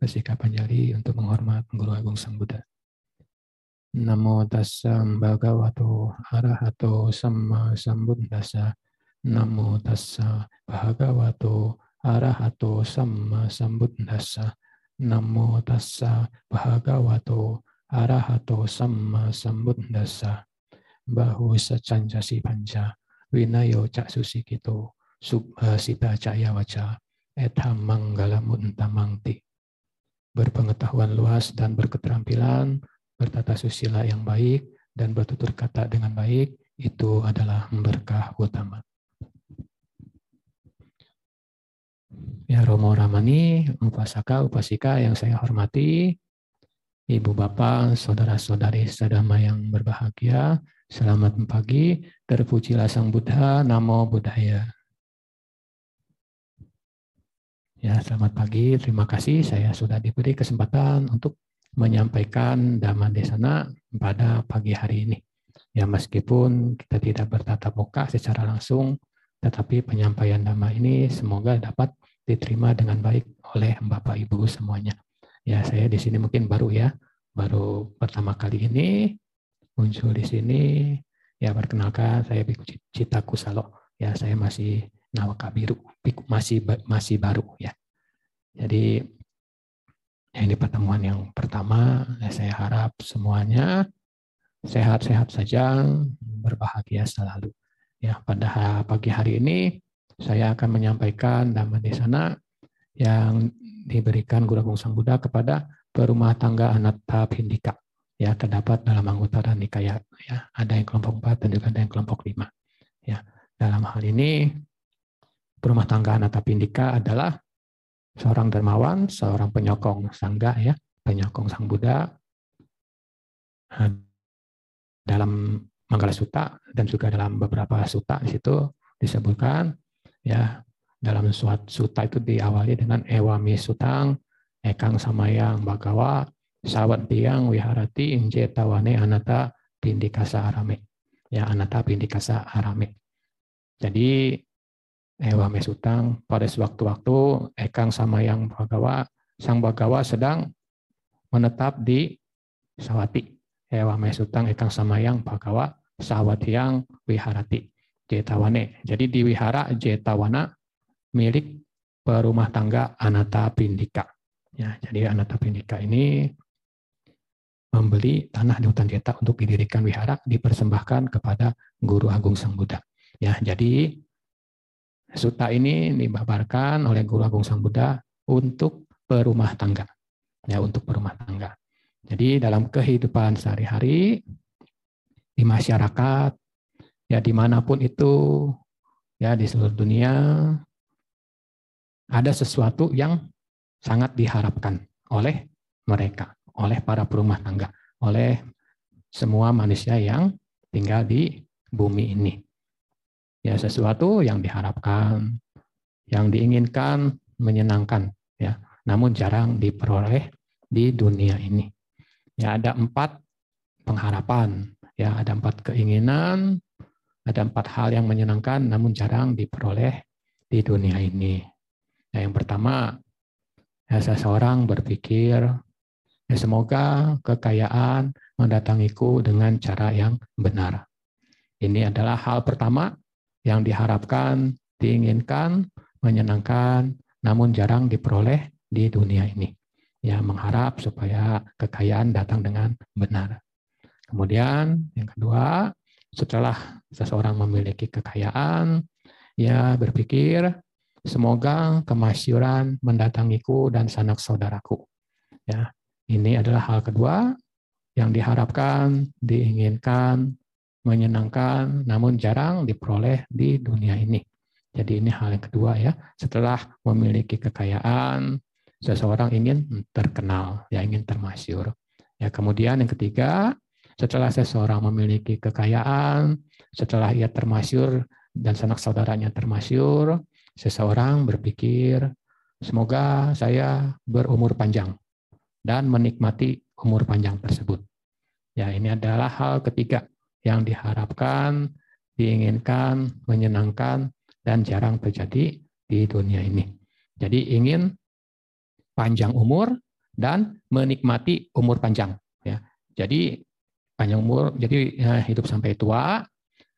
bersikap panjali untuk menghormat Guru Agung Sang Buddha. Namo tassa bhagavato arahato sama sambuddhasa. Namo tassa bhagavato arahato sama sambuddhasa. Namo tassa bhagavato arahato sama sambuddhasa. Bahu sacanjasi panja winayo cak susikito subhasita caya waca etham manggala muntamangti. Berpengetahuan luas dan berketerampilan bertata susila yang baik, dan bertutur kata dengan baik, itu adalah berkah utama. Ya Romo Ramani, upasaka, upasika yang saya hormati, Ibu Bapak, Saudara-saudari sedama yang berbahagia, selamat pagi, terpujilah Sang Buddha, Namo Buddhaya. Ya, selamat pagi, terima kasih saya sudah diberi kesempatan untuk menyampaikan Dhamma Desana pada pagi hari ini. Ya meskipun kita tidak bertatap muka secara langsung, tetapi penyampaian Dhamma ini semoga dapat diterima dengan baik oleh Bapak Ibu semuanya. Ya saya di sini mungkin baru ya, baru pertama kali ini muncul di sini. Ya perkenalkan saya Biku Cita Kusalo. Ya saya masih Nawaka Biru, masih masih baru ya. Jadi Ya, ini pertemuan yang pertama. Ya, saya harap semuanya sehat-sehat saja, berbahagia selalu. Ya, pada pagi hari ini saya akan menyampaikan Dhamma Desana yang diberikan Guru Agung Sang Buddha kepada perumah tangga Anatta Pindika. Ya, terdapat dalam anggota dan nikaya. Ya, ada yang kelompok 4 dan juga ada yang kelompok 5. Ya, dalam hal ini perumah tangga Anatta Pindika adalah seorang dermawan, seorang penyokong sangga ya, penyokong sang Buddha nah, dalam Manggala Sutta dan juga dalam beberapa sutta di situ disebutkan ya dalam suatu sutta itu diawali dengan ewami sutang ekang samayang bagawa sawat tiang wiharati inje tawane anata pindikasa arame. Ya anata pindikasa arame. Jadi Ewa Mesutang pada sewaktu-waktu Ekang sama yang Bagawa, Sang Bagawa sedang menetap di Sawati. Ewa Mesutang Ekang sama yang Bagawa, Sawati yang Wiharati. Jetawane. Jadi di wihara Jetawana milik perumah tangga Anata Pindika. Ya, jadi Anata Pindika ini membeli tanah di hutan Jeta untuk didirikan wihara dipersembahkan kepada Guru Agung Sang Buddha. Ya, jadi Suta ini dibabarkan oleh Guru Agung Sang Buddha untuk perumah tangga. Ya, untuk perumah tangga. Jadi dalam kehidupan sehari-hari di masyarakat, ya di mana pun itu, ya di seluruh dunia, ada sesuatu yang sangat diharapkan oleh mereka, oleh para perumah tangga, oleh semua manusia yang tinggal di bumi ini ya sesuatu yang diharapkan, yang diinginkan, menyenangkan, ya. Namun jarang diperoleh di dunia ini. Ya ada empat pengharapan, ya ada empat keinginan, ada empat hal yang menyenangkan, namun jarang diperoleh di dunia ini. Ya, yang pertama, ya, seseorang berpikir, ya semoga kekayaan mendatangiku dengan cara yang benar. Ini adalah hal pertama yang diharapkan, diinginkan, menyenangkan, namun jarang diperoleh di dunia ini. Ya, mengharap supaya kekayaan datang dengan benar. Kemudian yang kedua, setelah seseorang memiliki kekayaan, ya berpikir semoga kemasyuran mendatangiku dan sanak saudaraku. Ya, ini adalah hal kedua yang diharapkan, diinginkan, menyenangkan, namun jarang diperoleh di dunia ini. Jadi ini hal yang kedua ya. Setelah memiliki kekayaan, seseorang ingin terkenal, ya ingin termasyur. Ya kemudian yang ketiga, setelah seseorang memiliki kekayaan, setelah ia termasyur dan sanak saudaranya termasyur, seseorang berpikir, semoga saya berumur panjang dan menikmati umur panjang tersebut. Ya, ini adalah hal ketiga yang diharapkan, diinginkan, menyenangkan, dan jarang terjadi di dunia ini. Jadi ingin panjang umur, dan menikmati umur panjang. Ya, jadi panjang umur, jadi ya, hidup sampai tua,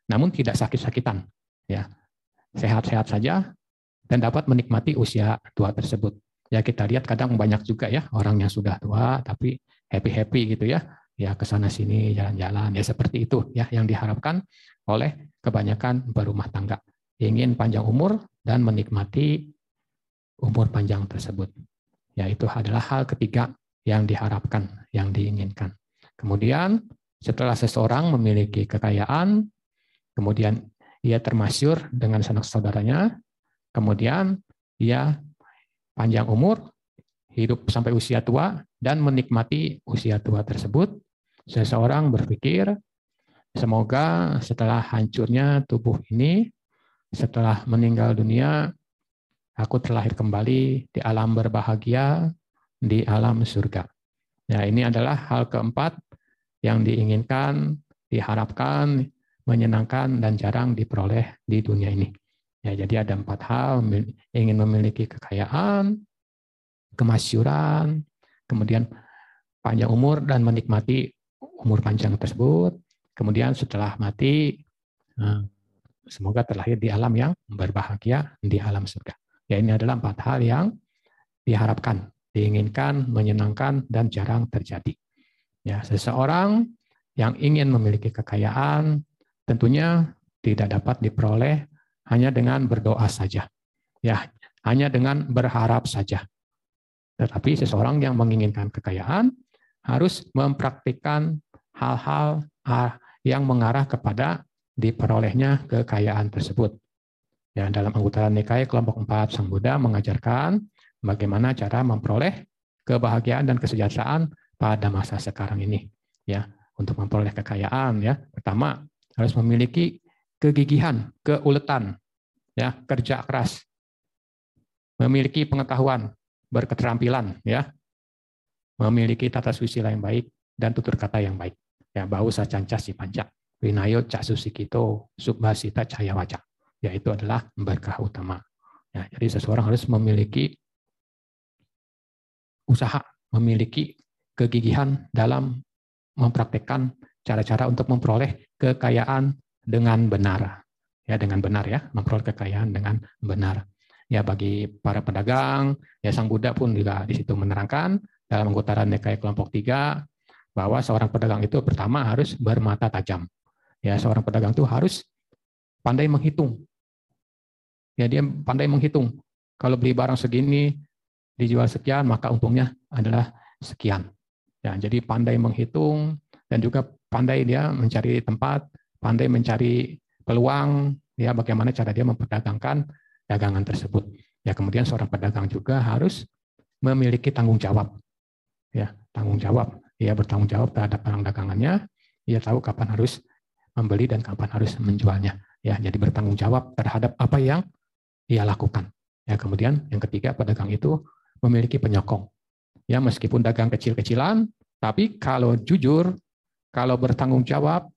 namun tidak sakit-sakitan. Ya, sehat-sehat saja dan dapat menikmati usia tua tersebut. Ya kita lihat kadang banyak juga ya orang yang sudah tua tapi happy-happy gitu ya. Ya ke sana sini jalan-jalan ya seperti itu ya yang diharapkan oleh kebanyakan berumah tangga. Ingin panjang umur dan menikmati umur panjang tersebut. Ya itu adalah hal ketiga yang diharapkan, yang diinginkan. Kemudian setelah seseorang memiliki kekayaan, kemudian ia termasyur dengan sanak saudaranya, kemudian ia panjang umur, hidup sampai usia tua, dan menikmati usia tua tersebut, seseorang berpikir, semoga setelah hancurnya tubuh ini, setelah meninggal dunia, aku terlahir kembali di alam berbahagia, di alam surga. Ya, ini adalah hal keempat yang diinginkan, diharapkan, menyenangkan, dan jarang diperoleh di dunia ini. Ya, jadi ada empat hal, ingin memiliki kekayaan, kemasyuran, kemudian panjang umur dan menikmati umur panjang tersebut. Kemudian setelah mati, eh, semoga terlahir di alam yang berbahagia di alam surga. Ya, ini adalah empat hal yang diharapkan, diinginkan, menyenangkan, dan jarang terjadi. Ya, seseorang yang ingin memiliki kekayaan tentunya tidak dapat diperoleh hanya dengan berdoa saja. Ya, hanya dengan berharap saja. Tetapi seseorang yang menginginkan kekayaan harus mempraktikkan hal-hal ah, yang mengarah kepada diperolehnya kekayaan tersebut. Ya, dalam anggota Nikaya kelompok 4 Sang Buddha mengajarkan bagaimana cara memperoleh kebahagiaan dan kesejahteraan pada masa sekarang ini ya untuk memperoleh kekayaan ya pertama harus memiliki kegigihan keuletan ya kerja keras memiliki pengetahuan berketerampilan ya memiliki tata susila yang baik dan tutur kata yang baik ya bau sacanca si panca winayo cak susikito subhasita cahaya wajah yaitu adalah berkah utama ya jadi seseorang harus memiliki usaha memiliki kegigihan dalam mempraktekkan cara-cara untuk memperoleh kekayaan dengan benar. Ya, dengan benar ya, memperoleh kekayaan dengan benar. Ya, bagi para pedagang, ya Sang Buddha pun juga di situ menerangkan dalam anggota Nikaya kelompok tiga bahwa seorang pedagang itu pertama harus bermata tajam. Ya, seorang pedagang itu harus pandai menghitung. Ya, dia pandai menghitung. Kalau beli barang segini dijual sekian, maka untungnya adalah sekian. Ya, jadi pandai menghitung dan juga pandai dia mencari tempat, pandai mencari peluang, ya bagaimana cara dia memperdagangkan dagangan tersebut. Ya, kemudian seorang pedagang juga harus memiliki tanggung jawab. Ya, tanggung jawab. Ia bertanggung jawab terhadap barang dagangannya, ia tahu kapan harus membeli dan kapan harus menjualnya. Ya, jadi bertanggung jawab terhadap apa yang ia lakukan. Ya, kemudian yang ketiga pedagang itu memiliki penyokong ya meskipun dagang kecil-kecilan, tapi kalau jujur, kalau bertanggung jawab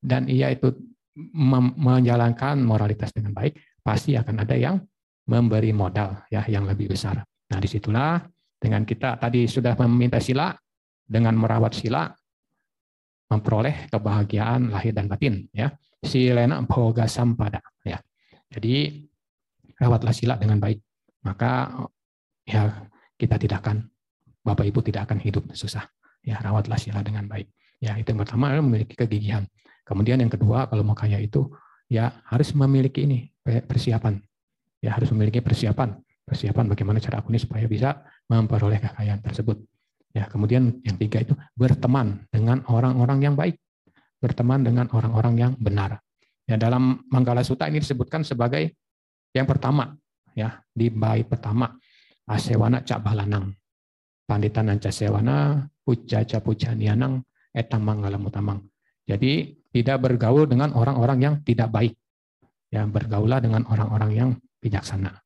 dan ia itu menjalankan moralitas dengan baik, pasti akan ada yang memberi modal ya yang lebih besar. Nah, di situlah dengan kita tadi sudah meminta sila, dengan merawat sila, memperoleh kebahagiaan lahir dan batin ya. Silena boga sampada ya. Jadi rawatlah sila dengan baik, maka ya kita tidak akan Bapak Ibu tidak akan hidup susah. Ya, rawatlah sila dengan baik. Ya, itu yang pertama memiliki kegigihan. Kemudian yang kedua, kalau mau kaya itu ya harus memiliki ini persiapan. Ya, harus memiliki persiapan. Persiapan bagaimana cara aku ini supaya bisa memperoleh kekayaan tersebut. Ya, kemudian yang tiga itu berteman dengan orang-orang yang baik. Berteman dengan orang-orang yang benar. Ya, dalam Manggala Sutta ini disebutkan sebagai yang pertama, ya, di bait pertama, asewana cak balanang pandita nanca sewana, pujaca pujanianang, etang manggala mutamang. Jadi tidak bergaul dengan orang-orang yang tidak baik. Ya, bergaulah dengan orang-orang yang bijaksana.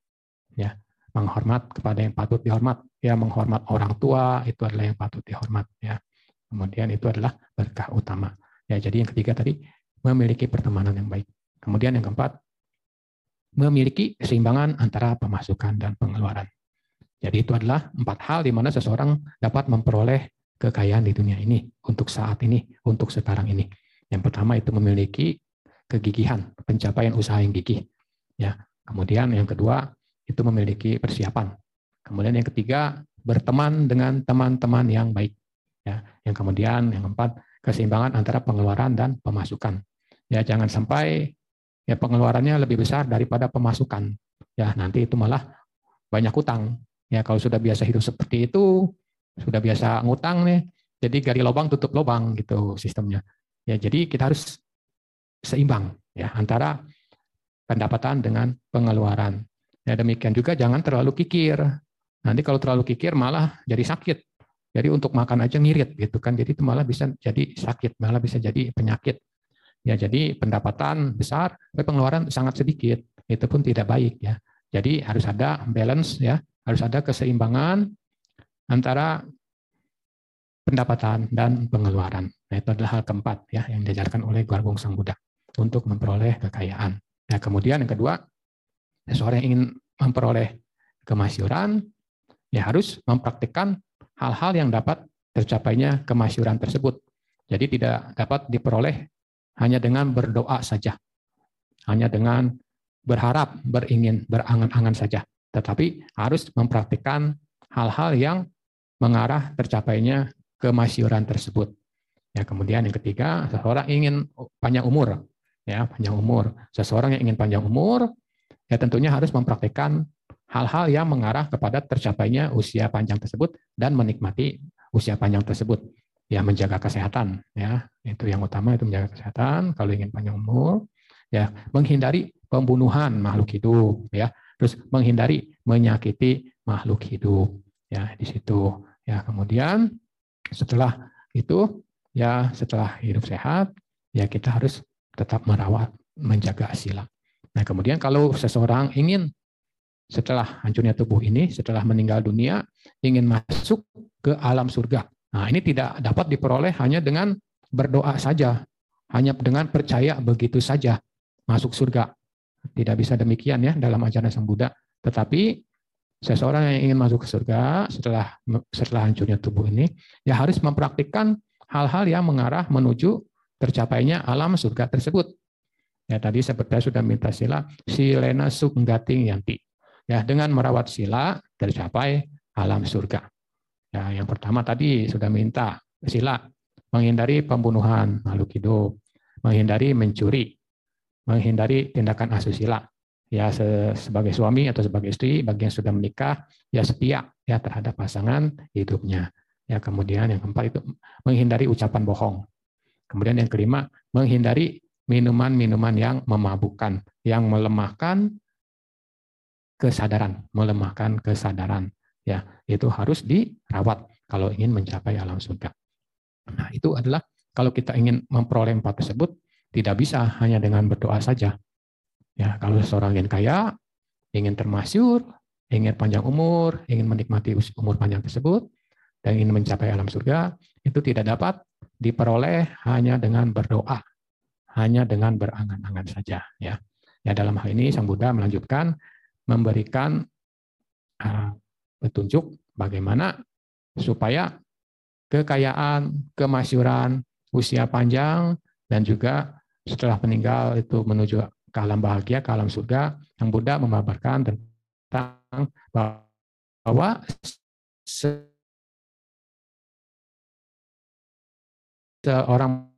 Ya, menghormat kepada yang patut dihormat. Ya, menghormat orang tua itu adalah yang patut dihormat. Ya, kemudian itu adalah berkah utama. Ya, jadi yang ketiga tadi memiliki pertemanan yang baik. Kemudian yang keempat memiliki keseimbangan antara pemasukan dan pengeluaran. Jadi itu adalah empat hal di mana seseorang dapat memperoleh kekayaan di dunia ini untuk saat ini, untuk sekarang ini. Yang pertama itu memiliki kegigihan, pencapaian usaha yang gigih. Ya. Kemudian yang kedua itu memiliki persiapan. Kemudian yang ketiga berteman dengan teman-teman yang baik. Ya. Yang kemudian yang keempat keseimbangan antara pengeluaran dan pemasukan. Ya jangan sampai ya pengeluarannya lebih besar daripada pemasukan. Ya nanti itu malah banyak utang. Ya kalau sudah biasa hidup seperti itu, sudah biasa ngutang nih, jadi gali lubang tutup lubang gitu sistemnya. Ya jadi kita harus seimbang ya antara pendapatan dengan pengeluaran. Ya demikian juga jangan terlalu kikir. Nanti kalau terlalu kikir malah jadi sakit. Jadi untuk makan aja ngirit gitu kan. Jadi itu malah bisa jadi sakit, malah bisa jadi penyakit. Ya jadi pendapatan besar, tapi pengeluaran sangat sedikit. Itu pun tidak baik ya. Jadi harus ada balance ya, harus ada keseimbangan antara pendapatan dan pengeluaran. Nah, itu adalah hal keempat ya yang diajarkan oleh Guargung Sang Buddha untuk memperoleh kekayaan. Nah, kemudian yang kedua, seseorang yang ingin memperoleh kemasyuran, ya harus mempraktikkan hal-hal yang dapat tercapainya kemasyuran tersebut. Jadi tidak dapat diperoleh hanya dengan berdoa saja, hanya dengan berharap, beringin, berangan-angan saja, tetapi harus mempraktikkan hal-hal yang mengarah tercapainya kemasyuran tersebut. Ya, kemudian yang ketiga, seseorang ingin panjang umur, ya panjang umur. Seseorang yang ingin panjang umur, ya tentunya harus mempraktikkan hal-hal yang mengarah kepada tercapainya usia panjang tersebut dan menikmati usia panjang tersebut. Ya menjaga kesehatan, ya itu yang utama itu menjaga kesehatan. Kalau ingin panjang umur, ya menghindari pembunuhan makhluk hidup, ya terus menghindari menyakiti makhluk hidup, ya di situ. Ya kemudian setelah itu, ya setelah hidup sehat, ya kita harus tetap merawat, menjaga sila. Nah kemudian kalau seseorang ingin setelah hancurnya tubuh ini, setelah meninggal dunia, ingin masuk ke alam surga. Nah, ini tidak dapat diperoleh hanya dengan berdoa saja, hanya dengan percaya begitu saja masuk surga. Tidak bisa demikian ya dalam ajaran Sang Buddha. Tetapi seseorang yang ingin masuk ke surga setelah setelah hancurnya tubuh ini, ya harus mempraktikkan hal-hal yang mengarah menuju tercapainya alam surga tersebut. Ya tadi seperti sudah minta sila silena sunggating yanti. Ya, dengan merawat sila tercapai alam surga. Ya, yang pertama tadi sudah minta sila menghindari pembunuhan makhluk hidup, menghindari mencuri, menghindari tindakan asusila. Ya, sebagai suami atau sebagai istri bagi yang sudah menikah ya setia ya terhadap pasangan hidupnya. Ya, kemudian yang keempat itu menghindari ucapan bohong. Kemudian yang kelima, menghindari minuman-minuman yang memabukkan, yang melemahkan kesadaran, melemahkan kesadaran. Ya, itu harus dirawat kalau ingin mencapai alam surga. Nah, itu adalah kalau kita ingin memperoleh empat tersebut, tidak bisa hanya dengan berdoa saja. Ya, kalau seorang ingin kaya, ingin termasyur, ingin panjang umur, ingin menikmati umur panjang tersebut, dan ingin mencapai alam surga, itu tidak dapat diperoleh hanya dengan berdoa, hanya dengan berangan-angan saja. Ya, ya dalam hal ini Sang Buddha melanjutkan memberikan uh, petunjuk bagaimana supaya kekayaan, kemasyuran, usia panjang, dan juga setelah meninggal itu menuju ke alam bahagia, ke alam surga, yang Buddha memaparkan tentang bahwa seorang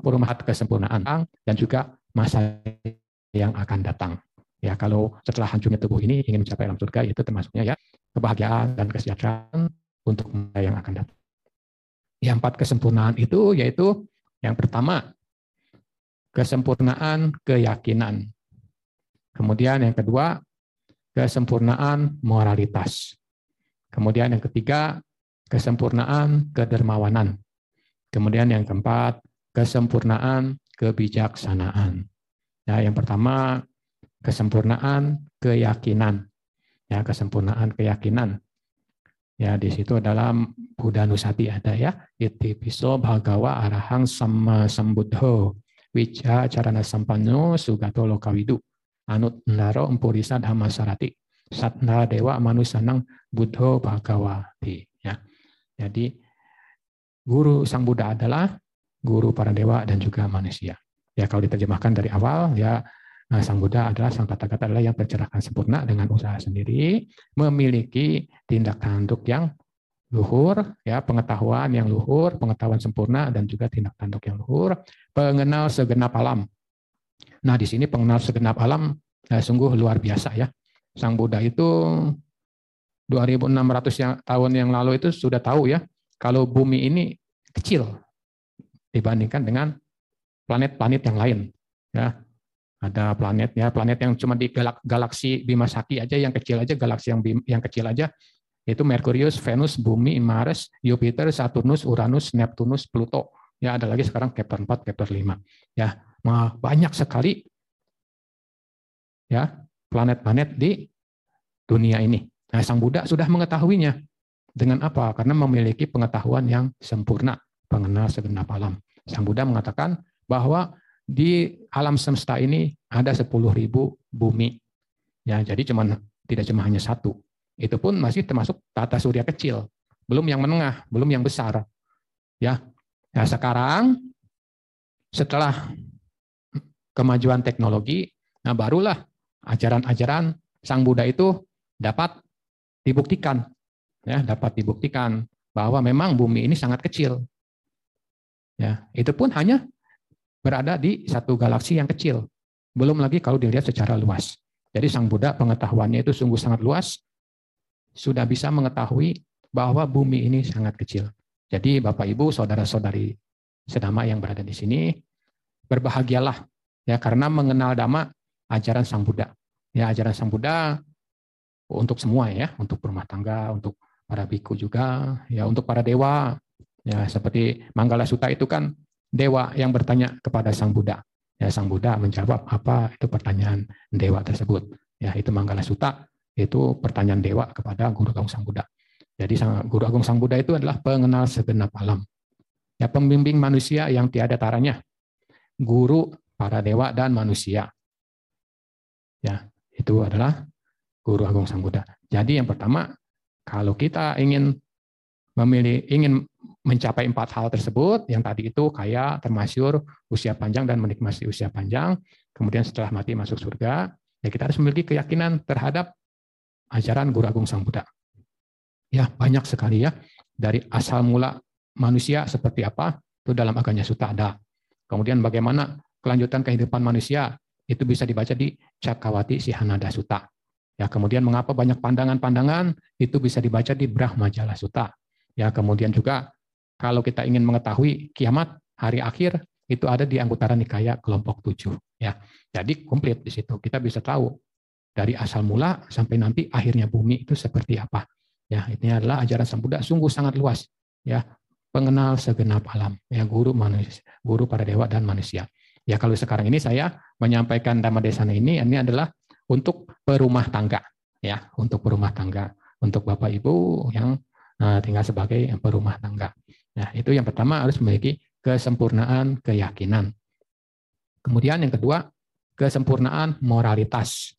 perumahan kesempurnaan dan juga masa yang akan datang. Ya, kalau setelah hancurnya tubuh ini ingin mencapai alam surga, itu termasuknya ya kebahagiaan dan kesejahteraan untuk yang akan datang. Yang empat kesempurnaan itu yaitu yang pertama kesempurnaan keyakinan. Kemudian yang kedua kesempurnaan moralitas. Kemudian yang ketiga kesempurnaan kedermawanan. Kemudian yang keempat kesempurnaan kebijaksanaan. Ya, yang pertama kesempurnaan keyakinan. Ya, kesempurnaan keyakinan. Ya, di situ dalam Buddha Nusati ada ya, iti piso bhagawa arahang sama sambuddho wija carana sampanno sugato lokawidu. anut ndaro empurisa dhamma sarati satna dewa manusanang buddho bhagawati ya. Jadi guru sang Buddha adalah guru para dewa dan juga manusia. Ya kalau diterjemahkan dari awal ya Nah, Sang Buddha adalah Sang kata-kata adalah yang tercerahkan sempurna dengan usaha sendiri, memiliki tindak tanduk yang luhur, ya pengetahuan yang luhur, pengetahuan sempurna dan juga tindak tanduk yang luhur, pengenal segenap alam. Nah, di sini pengenal segenap alam eh, sungguh luar biasa ya. Sang Buddha itu 2600 yang, tahun yang lalu itu sudah tahu ya kalau bumi ini kecil dibandingkan dengan planet-planet yang lain ya ada planet ya planet yang cuma di galak, galaksi Bima Sakti aja yang kecil aja galaksi yang yang kecil aja itu Merkurius, Venus, Bumi, Mars, Jupiter, Saturnus, Uranus, Neptunus, Pluto. Ya ada lagi sekarang Kepler 4, Kepler 5. Ya, banyak sekali ya planet-planet di dunia ini. Nah, Sang Buddha sudah mengetahuinya. Dengan apa? Karena memiliki pengetahuan yang sempurna, pengenal segenap alam. Sang Buddha mengatakan bahwa di alam semesta ini ada 10.000 bumi. Ya, jadi cuman tidak cuma hanya satu. Itu pun masih termasuk tata surya kecil, belum yang menengah, belum yang besar. Ya. Nah, sekarang setelah kemajuan teknologi, nah barulah ajaran-ajaran Sang Buddha itu dapat dibuktikan. Ya, dapat dibuktikan bahwa memang bumi ini sangat kecil. Ya, itu pun hanya berada di satu galaksi yang kecil. Belum lagi kalau dilihat secara luas. Jadi Sang Buddha pengetahuannya itu sungguh sangat luas, sudah bisa mengetahui bahwa bumi ini sangat kecil. Jadi Bapak Ibu, saudara-saudari sedama yang berada di sini, berbahagialah ya karena mengenal dhamma ajaran Sang Buddha. Ya, ajaran Sang Buddha untuk semua ya, untuk rumah tangga, untuk para biku juga, ya untuk para dewa. Ya, seperti Manggala Sutta itu kan dewa yang bertanya kepada Sang Buddha. Ya, Sang Buddha menjawab apa itu pertanyaan dewa tersebut. Ya, itu Manggala Sutta, itu pertanyaan dewa kepada Guru Agung Sang Buddha. Jadi Guru Agung Sang Buddha itu adalah pengenal segenap alam. Ya, pembimbing manusia yang tiada taranya. Guru para dewa dan manusia. Ya, itu adalah Guru Agung Sang Buddha. Jadi yang pertama, kalau kita ingin memilih ingin mencapai empat hal tersebut, yang tadi itu kaya, termasyur, usia panjang, dan menikmati usia panjang, kemudian setelah mati masuk surga, ya kita harus memiliki keyakinan terhadap ajaran Guru Agung Sang Buddha. Ya, banyak sekali ya. Dari asal mula manusia seperti apa, itu dalam aganya suta ada. Kemudian bagaimana kelanjutan kehidupan manusia, itu bisa dibaca di Cakawati Sihanada Suta. Ya, kemudian mengapa banyak pandangan-pandangan, itu bisa dibaca di Brahma Jala Suta. Ya, kemudian juga kalau kita ingin mengetahui kiamat hari akhir itu ada di Anggutara Nikaya kelompok 7 ya. Jadi komplit di situ. Kita bisa tahu dari asal mula sampai nanti akhirnya bumi itu seperti apa. Ya, ini adalah ajaran Sang Buddha sungguh sangat luas ya. Pengenal segenap alam, ya guru manusia, guru para dewa dan manusia. Ya kalau sekarang ini saya menyampaikan Dhamma Desana ini ini adalah untuk perumah tangga ya, untuk perumah tangga, untuk Bapak Ibu yang eh, tinggal sebagai perumah tangga. Nah, itu yang pertama harus memiliki kesempurnaan keyakinan. Kemudian yang kedua, kesempurnaan moralitas.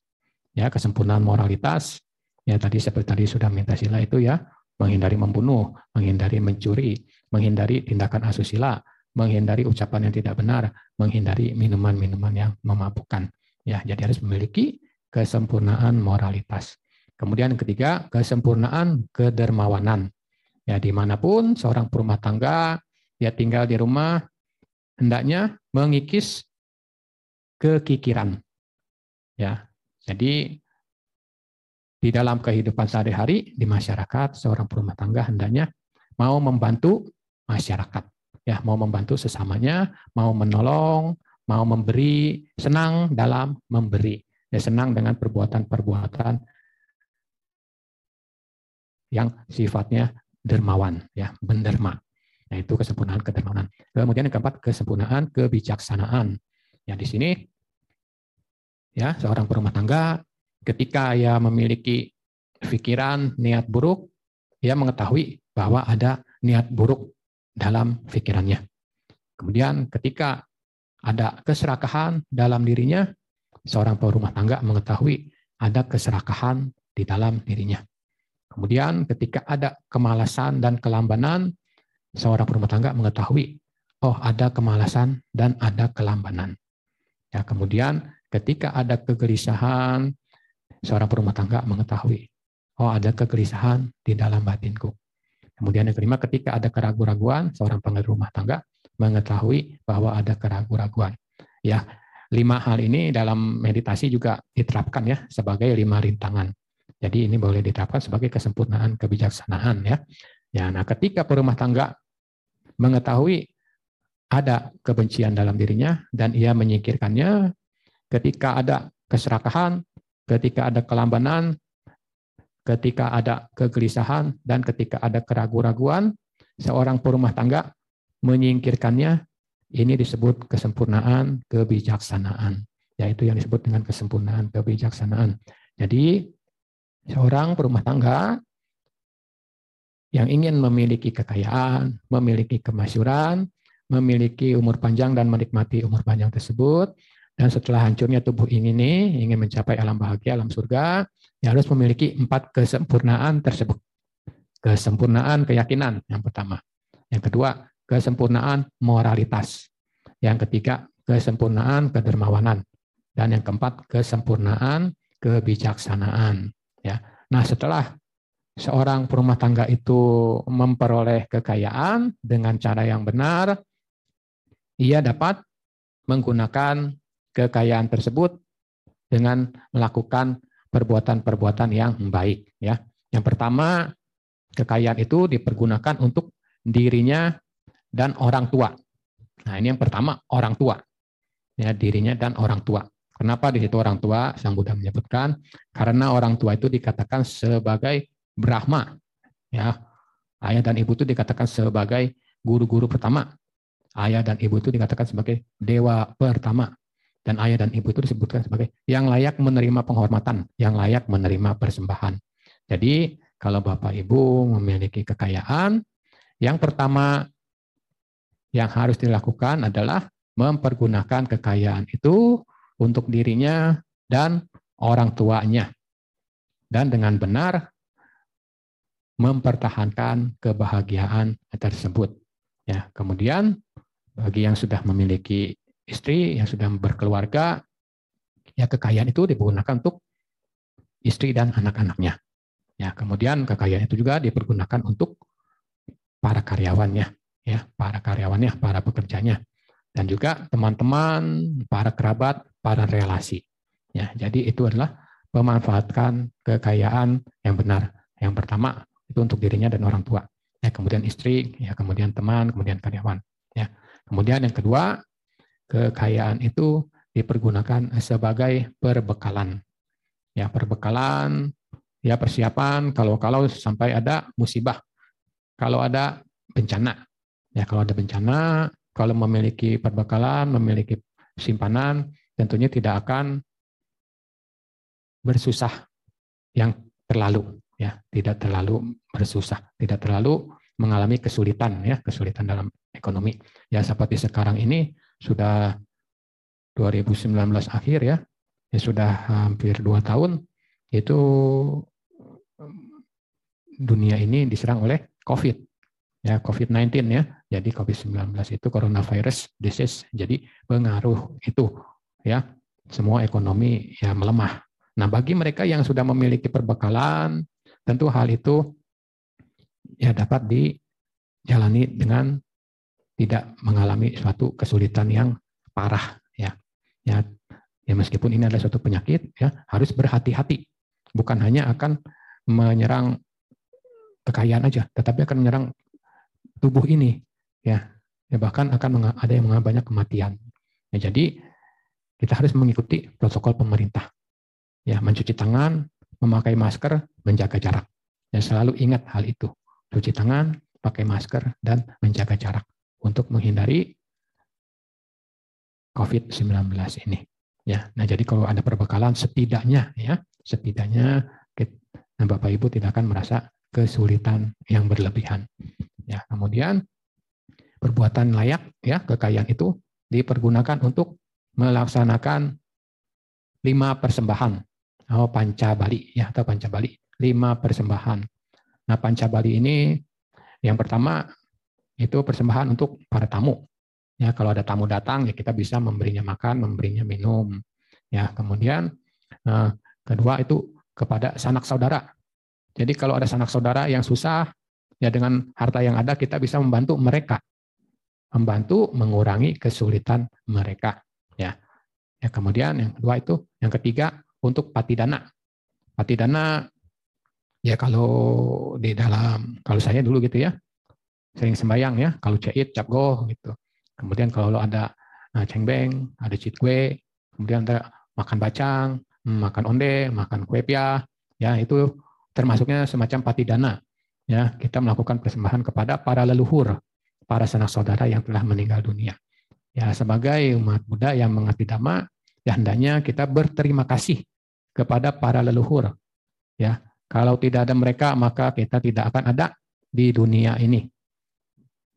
Ya, kesempurnaan moralitas. Ya, tadi seperti tadi sudah minta sila itu ya, menghindari membunuh, menghindari mencuri, menghindari tindakan asusila, menghindari ucapan yang tidak benar, menghindari minuman-minuman yang memabukkan. Ya, jadi harus memiliki kesempurnaan moralitas. Kemudian yang ketiga, kesempurnaan kedermawanan. Ya, di mana pun seorang perumah tangga, dia tinggal di rumah, hendaknya mengikis kekikiran. Ya, jadi di dalam kehidupan sehari-hari di masyarakat, seorang perumah tangga hendaknya mau membantu masyarakat, ya, mau membantu sesamanya, mau menolong, mau memberi, senang dalam memberi, ya, senang dengan perbuatan-perbuatan yang sifatnya dermawan ya benderma. Nah itu kesempurnaan kedermawanan. Kemudian yang keempat kesempurnaan kebijaksanaan. Ya di sini ya seorang perumah tangga ketika ya memiliki pikiran niat buruk ia mengetahui bahwa ada niat buruk dalam pikirannya. Kemudian ketika ada keserakahan dalam dirinya seorang perumah tangga mengetahui ada keserakahan di dalam dirinya. Kemudian ketika ada kemalasan dan kelambanan, seorang perumah tangga mengetahui, oh ada kemalasan dan ada kelambanan. Ya, kemudian ketika ada kegelisahan, seorang perumah tangga mengetahui, oh ada kegelisahan di dalam batinku. Kemudian yang kelima, ketika ada keraguan-raguan, seorang pengelola rumah tangga mengetahui bahwa ada keraguan-raguan. Ya, lima hal ini dalam meditasi juga diterapkan ya sebagai lima rintangan. Jadi ini boleh diterapkan sebagai kesempurnaan kebijaksanaan ya. Ya, nah ketika perumah tangga mengetahui ada kebencian dalam dirinya dan ia menyingkirkannya, ketika ada keserakahan, ketika ada kelambanan, ketika ada kegelisahan dan ketika ada keraguan-raguan, seorang perumah tangga menyingkirkannya, ini disebut kesempurnaan kebijaksanaan. Yaitu yang disebut dengan kesempurnaan kebijaksanaan. Jadi seorang perumah tangga yang ingin memiliki kekayaan, memiliki kemasyuran, memiliki umur panjang dan menikmati umur panjang tersebut, dan setelah hancurnya tubuh ini nih, ingin mencapai alam bahagia, alam surga, ya harus memiliki empat kesempurnaan tersebut. Kesempurnaan keyakinan yang pertama. Yang kedua, kesempurnaan moralitas. Yang ketiga, kesempurnaan kedermawanan. Dan yang keempat, kesempurnaan kebijaksanaan. Ya. Nah, setelah seorang perumah tangga itu memperoleh kekayaan dengan cara yang benar, ia dapat menggunakan kekayaan tersebut dengan melakukan perbuatan-perbuatan yang baik. Ya, yang pertama kekayaan itu dipergunakan untuk dirinya dan orang tua. Nah, ini yang pertama orang tua. Ya, dirinya dan orang tua. Kenapa di situ orang tua? Sang Buddha menyebutkan karena orang tua itu dikatakan sebagai Brahma. Ya, ayah dan ibu itu dikatakan sebagai guru-guru pertama. Ayah dan ibu itu dikatakan sebagai dewa pertama. Dan ayah dan ibu itu disebutkan sebagai yang layak menerima penghormatan, yang layak menerima persembahan. Jadi, kalau Bapak Ibu memiliki kekayaan, yang pertama yang harus dilakukan adalah mempergunakan kekayaan itu untuk dirinya dan orang tuanya. Dan dengan benar mempertahankan kebahagiaan tersebut. Ya, kemudian bagi yang sudah memiliki istri, yang sudah berkeluarga, ya kekayaan itu digunakan untuk istri dan anak-anaknya. Ya, kemudian kekayaan itu juga dipergunakan untuk para karyawannya, ya, para karyawannya, para pekerjanya dan juga teman-teman, para kerabat, para relasi. Ya, jadi itu adalah memanfaatkan kekayaan yang benar. Yang pertama itu untuk dirinya dan orang tua. Ya, kemudian istri, ya, kemudian teman, kemudian karyawan. Ya, kemudian yang kedua kekayaan itu dipergunakan sebagai perbekalan. Ya, perbekalan, ya persiapan kalau-kalau sampai ada musibah, kalau ada bencana. Ya, kalau ada bencana, kalau memiliki perbekalan, memiliki simpanan, tentunya tidak akan bersusah yang terlalu ya, tidak terlalu bersusah, tidak terlalu mengalami kesulitan ya, kesulitan dalam ekonomi. Ya seperti sekarang ini sudah 2019 akhir ya, ya sudah hampir dua tahun itu dunia ini diserang oleh COVID ya COVID-19 ya. Jadi COVID-19 itu coronavirus disease. Jadi pengaruh itu ya semua ekonomi ya melemah. Nah, bagi mereka yang sudah memiliki perbekalan, tentu hal itu ya dapat dijalani dengan tidak mengalami suatu kesulitan yang parah ya. Ya, ya meskipun ini adalah suatu penyakit ya, harus berhati-hati. Bukan hanya akan menyerang kekayaan aja, tetapi akan menyerang tubuh ini ya ya bahkan akan ada yang mengalami banyak kematian ya, jadi kita harus mengikuti protokol pemerintah. Ya mencuci tangan memakai masker menjaga jarak. Ya selalu ingat hal itu. Cuci tangan pakai masker dan menjaga jarak untuk menghindari COVID-19 ini. Ya nah jadi kalau ada perbekalan setidaknya ya setidaknya nah Bapak Ibu tidak akan merasa kesulitan yang berlebihan. Ya, kemudian perbuatan layak ya kekayaan itu dipergunakan untuk melaksanakan lima persembahan. Oh, panca bali ya atau panca bali. Lima persembahan. Nah, panca bali ini yang pertama itu persembahan untuk para tamu. Ya, kalau ada tamu datang ya kita bisa memberinya makan, memberinya minum. Ya, kemudian eh, kedua itu kepada sanak saudara. Jadi kalau ada sanak saudara yang susah, ya dengan harta yang ada kita bisa membantu mereka. Membantu mengurangi kesulitan mereka. Ya. Kemudian yang kedua itu, yang ketiga untuk patidana. Patidana ya kalau di dalam kalau saya dulu gitu ya, sering sembayang ya, kalau cait capgo gitu. Kemudian kalau ada uh, cengbeng, ada citgue, kemudian ada makan bacang, makan onde, makan kue pia, ya itu termasuknya semacam patidana. Ya, kita melakukan persembahan kepada para leluhur, para sanak saudara yang telah meninggal dunia. Ya, sebagai umat Buddha yang mengerti dhamma, ya hendaknya kita berterima kasih kepada para leluhur. Ya, kalau tidak ada mereka, maka kita tidak akan ada di dunia ini.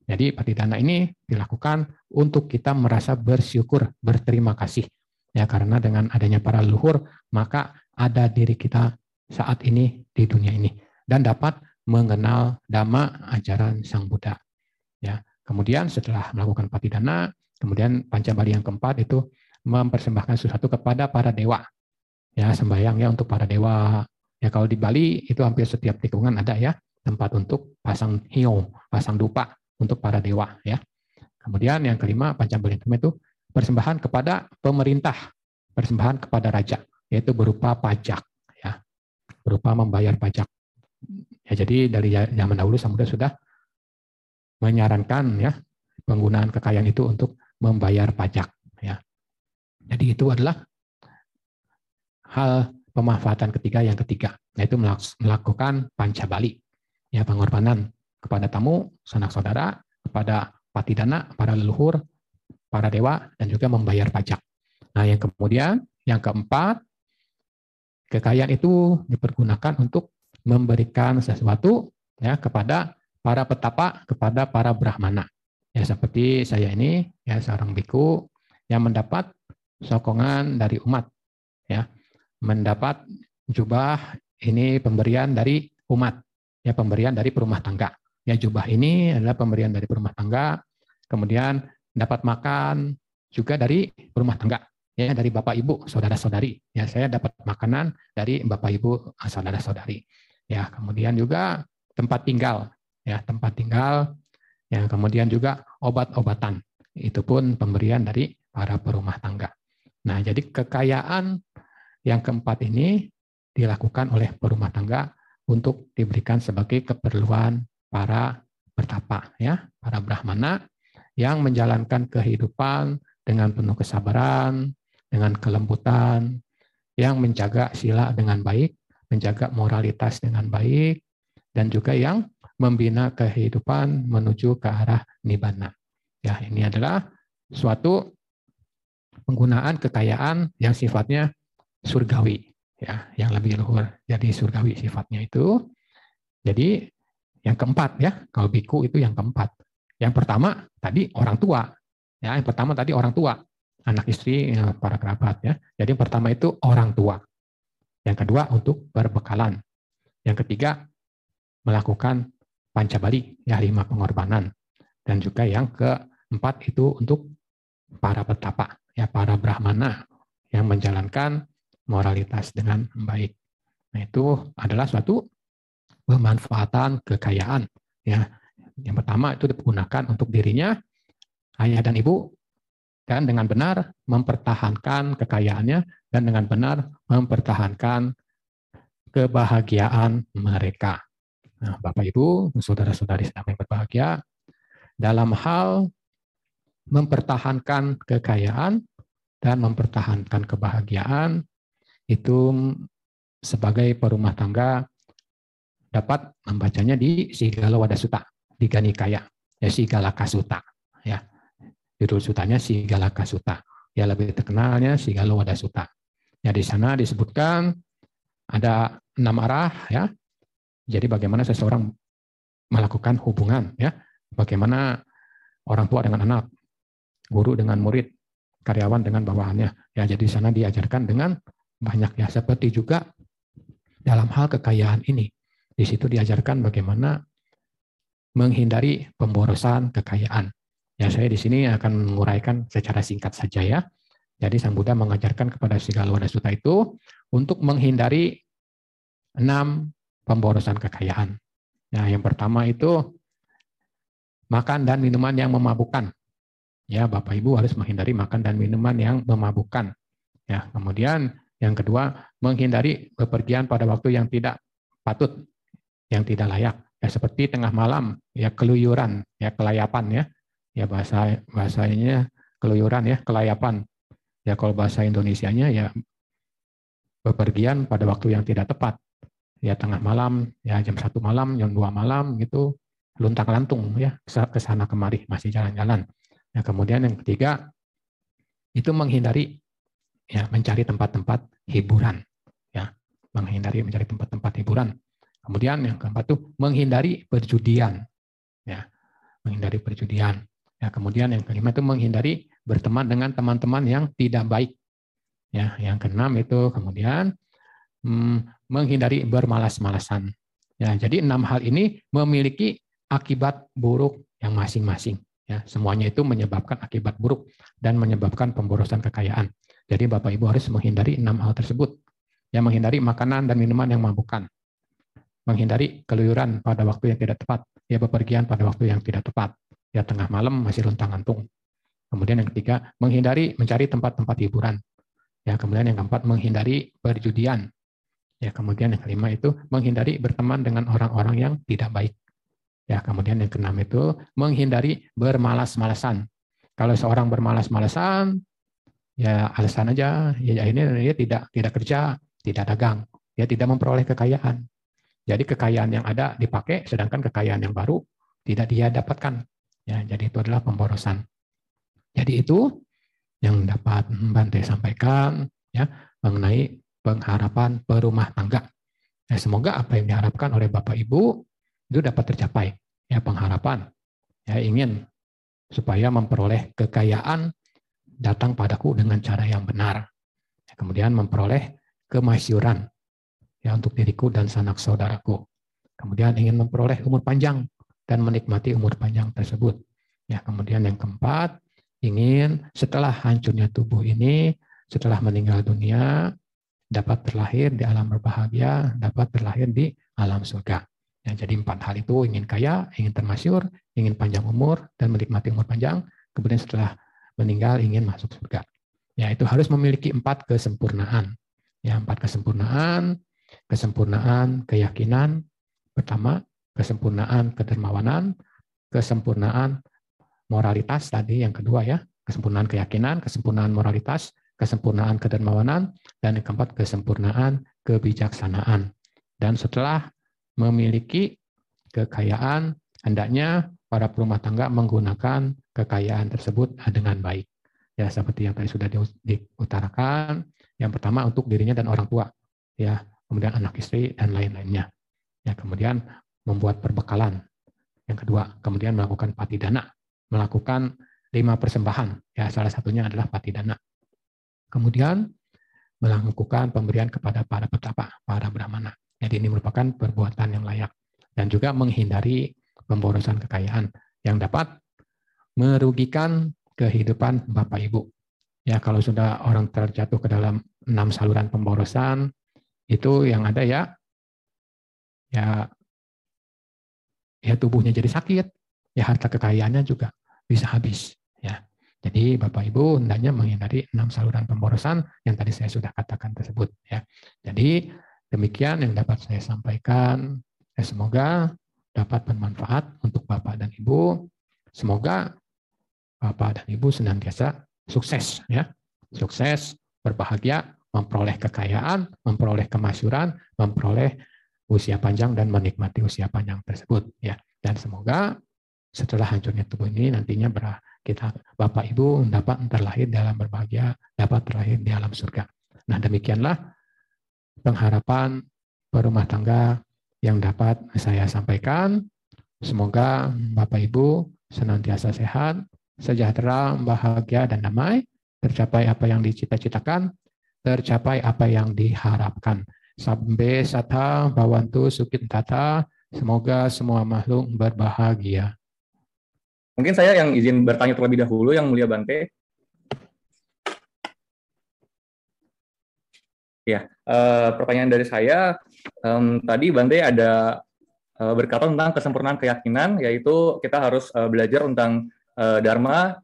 Jadi patidana ini dilakukan untuk kita merasa bersyukur, berterima kasih. Ya, karena dengan adanya para leluhur, maka ada diri kita saat ini di dunia ini dan dapat mengenal dhamma ajaran Sang Buddha. Ya, kemudian setelah melakukan patidana, kemudian pancabali yang keempat itu mempersembahkan sesuatu kepada para dewa. Ya, sembahyang ya untuk para dewa. Ya, kalau di Bali itu hampir setiap tikungan ada ya tempat untuk pasang hiyo, pasang dupa untuk para dewa ya. Kemudian yang kelima pancabali itu persembahan kepada pemerintah, persembahan kepada raja, yaitu berupa pajak berupa membayar pajak. Ya, jadi dari zaman dahulu Samudra sudah menyarankan ya penggunaan kekayaan itu untuk membayar pajak. Jadi itu adalah hal pemanfaatan ketiga yang ketiga, yaitu melakukan pancabali, ya pengorbanan kepada tamu, sanak saudara, kepada patidana, para leluhur, para dewa, dan juga membayar pajak. Nah, yang kemudian, yang keempat, Kekayaan itu dipergunakan untuk memberikan sesuatu ya kepada para petapa, kepada para brahmana. Ya seperti saya ini ya seorang biku yang mendapat sokongan dari umat ya. Mendapat jubah ini pemberian dari umat, ya pemberian dari perumah tangga. Ya jubah ini adalah pemberian dari perumah tangga, kemudian dapat makan juga dari perumah tangga ya dari Bapak Ibu, saudara-saudari. Ya, saya dapat makanan dari Bapak Ibu, saudara-saudari. Ya, kemudian juga tempat tinggal, ya, tempat tinggal. yang kemudian juga obat-obatan. Itu pun pemberian dari para perumah tangga. Nah, jadi kekayaan yang keempat ini dilakukan oleh perumah tangga untuk diberikan sebagai keperluan para bertapa ya, para brahmana yang menjalankan kehidupan dengan penuh kesabaran, dengan kelembutan, yang menjaga sila dengan baik, menjaga moralitas dengan baik, dan juga yang membina kehidupan menuju ke arah nibbana. Ya, ini adalah suatu penggunaan kekayaan yang sifatnya surgawi, ya, yang lebih luhur. Jadi surgawi sifatnya itu. Jadi yang keempat ya, kalau biku itu yang keempat. Yang pertama tadi orang tua. Ya, yang pertama tadi orang tua anak istri, ya, para kerabat ya. Jadi yang pertama itu orang tua. Yang kedua untuk berbekalan. Yang ketiga melakukan pancabali, ya lima pengorbanan. Dan juga yang keempat itu untuk para petapa, ya para brahmana yang menjalankan moralitas dengan baik. Nah, itu adalah suatu pemanfaatan kekayaan. Ya, yang pertama itu digunakan untuk dirinya, ayah dan ibu dan dengan benar mempertahankan kekayaannya dan dengan benar mempertahankan kebahagiaan mereka. Nah, Bapak Ibu, saudara-saudari sedang berbahagia, dalam hal mempertahankan kekayaan dan mempertahankan kebahagiaan itu sebagai perumah tangga dapat membacanya di Sigala Wadasuta, di Ganikaya, ya Sigala Kasuta. Ya. Judul sutanya Sigalaka Suta. Ya lebih terkenalnya Sigalo Wada Suta. Ya di sana disebutkan ada enam arah ya. Jadi bagaimana seseorang melakukan hubungan ya. Bagaimana orang tua dengan anak, guru dengan murid, karyawan dengan bawahannya. Ya jadi di sana diajarkan dengan banyak ya. Seperti juga dalam hal kekayaan ini. Di situ diajarkan bagaimana menghindari pemborosan kekayaan. Ya, saya di sini akan menguraikan secara singkat saja ya. Jadi Sang Buddha mengajarkan kepada Sigala Suta itu untuk menghindari enam pemborosan kekayaan. Ya, yang pertama itu makan dan minuman yang memabukkan. Ya, Bapak Ibu harus menghindari makan dan minuman yang memabukkan. Ya, kemudian yang kedua, menghindari bepergian pada waktu yang tidak patut, yang tidak layak. Ya, seperti tengah malam, ya keluyuran, ya kelayapan ya. Ya bahasa bahasanya keluyuran ya, kelayapan. Ya kalau bahasa Indonesianya ya bepergian pada waktu yang tidak tepat. Ya tengah malam, ya jam satu malam, jam dua malam gitu, luntang lantung ya ke sana kemari masih jalan-jalan. Ya kemudian yang ketiga itu menghindari ya mencari tempat-tempat hiburan ya. Menghindari mencari tempat-tempat hiburan. Kemudian yang keempat tuh menghindari perjudian ya. Menghindari perjudian. Ya kemudian yang kelima itu menghindari berteman dengan teman-teman yang tidak baik ya. Yang keenam itu kemudian hmm, menghindari bermalas-malasan. Ya jadi enam hal ini memiliki akibat buruk yang masing-masing ya semuanya itu menyebabkan akibat buruk dan menyebabkan pemborosan kekayaan jadi Bapak Ibu harus menghindari enam hal tersebut. Yang menghindari makanan dan minuman yang memabukkan. Menghindari keluyuran pada waktu yang tidak tepat. Ya bepergian pada waktu yang tidak tepat. Ya tengah malam masih luntang antung. Kemudian yang ketiga, menghindari mencari tempat-tempat hiburan. Ya, kemudian yang keempat, menghindari perjudian. Ya, kemudian yang kelima itu menghindari berteman dengan orang-orang yang tidak baik. Ya, kemudian yang keenam itu menghindari bermalas-malasan. Kalau seorang bermalas-malasan, ya alasan aja. Ya ini dia tidak tidak kerja tidak dagang. Dia tidak memperoleh kekayaan. Jadi kekayaan yang ada dipakai sedangkan kekayaan yang baru tidak dia dapatkan. Ya jadi itu adalah pemborosan. Jadi itu yang dapat Bante sampaikan ya mengenai pengharapan perumah tangga. Ya, semoga apa yang diharapkan oleh Bapak Ibu itu dapat tercapai ya pengharapan ya ingin supaya memperoleh kekayaan datang padaku dengan cara yang benar. Kemudian memperoleh kemasyuran ya untuk diriku dan sanak saudaraku. Kemudian ingin memperoleh umur panjang dan menikmati umur panjang tersebut. Ya, kemudian yang keempat, ingin setelah hancurnya tubuh ini, setelah meninggal dunia, dapat terlahir di alam berbahagia, dapat terlahir di alam surga. Ya, jadi empat hal itu ingin kaya, ingin termasyur, ingin panjang umur, dan menikmati umur panjang. Kemudian setelah meninggal ingin masuk surga. Ya, itu harus memiliki empat kesempurnaan. Ya, empat kesempurnaan, kesempurnaan keyakinan, pertama, kesempurnaan kedermawanan, kesempurnaan moralitas tadi yang kedua ya, kesempurnaan keyakinan, kesempurnaan moralitas, kesempurnaan kedermawanan, dan yang keempat kesempurnaan kebijaksanaan. Dan setelah memiliki kekayaan, hendaknya para perumah tangga menggunakan kekayaan tersebut dengan baik. Ya, seperti yang tadi sudah diutarakan, yang pertama untuk dirinya dan orang tua, ya, kemudian anak istri dan lain-lainnya. Ya, kemudian membuat perbekalan. Yang kedua, kemudian melakukan patidana, melakukan lima persembahan. Ya, salah satunya adalah patidana. Kemudian melakukan pemberian kepada para petapa, para brahmana. Jadi ini merupakan perbuatan yang layak dan juga menghindari pemborosan kekayaan yang dapat merugikan kehidupan Bapak Ibu. Ya, kalau sudah orang terjatuh ke dalam enam saluran pemborosan, itu yang ada ya, ya, ya tubuhnya jadi sakit, ya harta kekayaannya juga bisa habis. Ya, jadi Bapak Ibu hendaknya menghindari enam saluran pemborosan yang tadi saya sudah katakan tersebut. Ya, jadi demikian yang dapat saya sampaikan. Ya, semoga dapat bermanfaat untuk Bapak dan Ibu. Semoga Bapak dan Ibu senantiasa sukses ya. Sukses, berbahagia, memperoleh kekayaan, memperoleh kemasyuran, memperoleh usia panjang dan menikmati usia panjang tersebut ya. Dan semoga setelah hancurnya tubuh ini nantinya kita Bapak Ibu dapat terlahir dalam berbahagia, dapat terlahir di alam surga. Nah, demikianlah pengharapan perumah tangga yang dapat saya sampaikan. Semoga Bapak Ibu senantiasa sehat, sejahtera, bahagia, dan damai, tercapai apa yang dicita-citakan, tercapai apa yang diharapkan. Sampai sata bawantu sukit tata, semoga semua makhluk berbahagia. Mungkin saya yang izin bertanya terlebih dahulu, yang mulia Bante. Ya, uh, pertanyaan dari saya, um, tadi Bante ada uh, berkata tentang kesempurnaan keyakinan, yaitu kita harus uh, belajar tentang uh, Dharma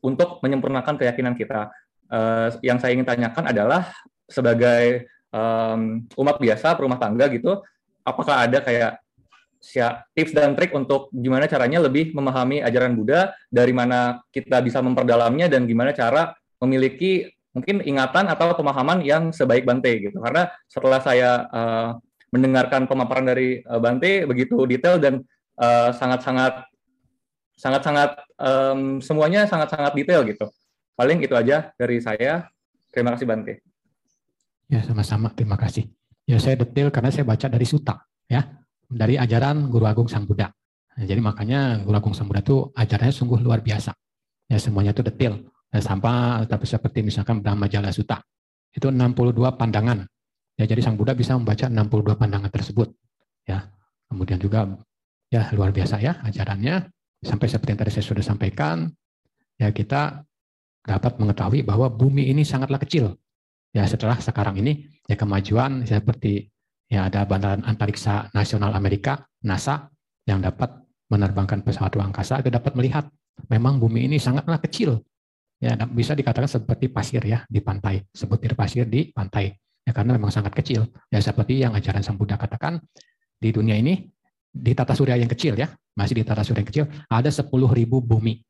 untuk menyempurnakan keyakinan kita. Uh, yang saya ingin tanyakan adalah sebagai um, umat biasa, perumah tangga gitu, apakah ada kayak tips dan trik untuk gimana caranya lebih memahami ajaran Buddha, dari mana kita bisa memperdalamnya dan gimana cara memiliki mungkin ingatan atau pemahaman yang sebaik Bante gitu. Karena setelah saya uh, mendengarkan pemaparan dari uh, Bante begitu detail dan sangat-sangat sangat-sangat um, semuanya sangat-sangat detail gitu. Paling itu aja dari saya. Terima kasih Bante. Ya, sama-sama. Terima kasih. Ya, saya detail karena saya baca dari suta, ya, dari ajaran Guru Agung Sang Buddha. Nah, jadi makanya Guru Agung Sang Buddha itu ajarannya sungguh luar biasa. Ya, semuanya itu detail. Ya, sampai tapi seperti misalkan Brahma Jala Sutta. Itu 62 pandangan. Ya, jadi Sang Buddha bisa membaca 62 pandangan tersebut. Ya. Kemudian juga ya luar biasa ya ajarannya sampai seperti yang tadi saya sudah sampaikan ya kita dapat mengetahui bahwa bumi ini sangatlah kecil ya setelah sekarang ini ya kemajuan seperti ya ada Badan Antariksa Nasional Amerika NASA yang dapat menerbangkan pesawat angkasa kita dapat melihat memang bumi ini sangatlah kecil ya bisa dikatakan seperti pasir ya di pantai. Sebutir pasir di pantai. Ya karena memang sangat kecil. Ya seperti yang ajaran Sang Buddha katakan di dunia ini di tata surya yang kecil ya masih di tata surya yang kecil ada 10.000 bumi.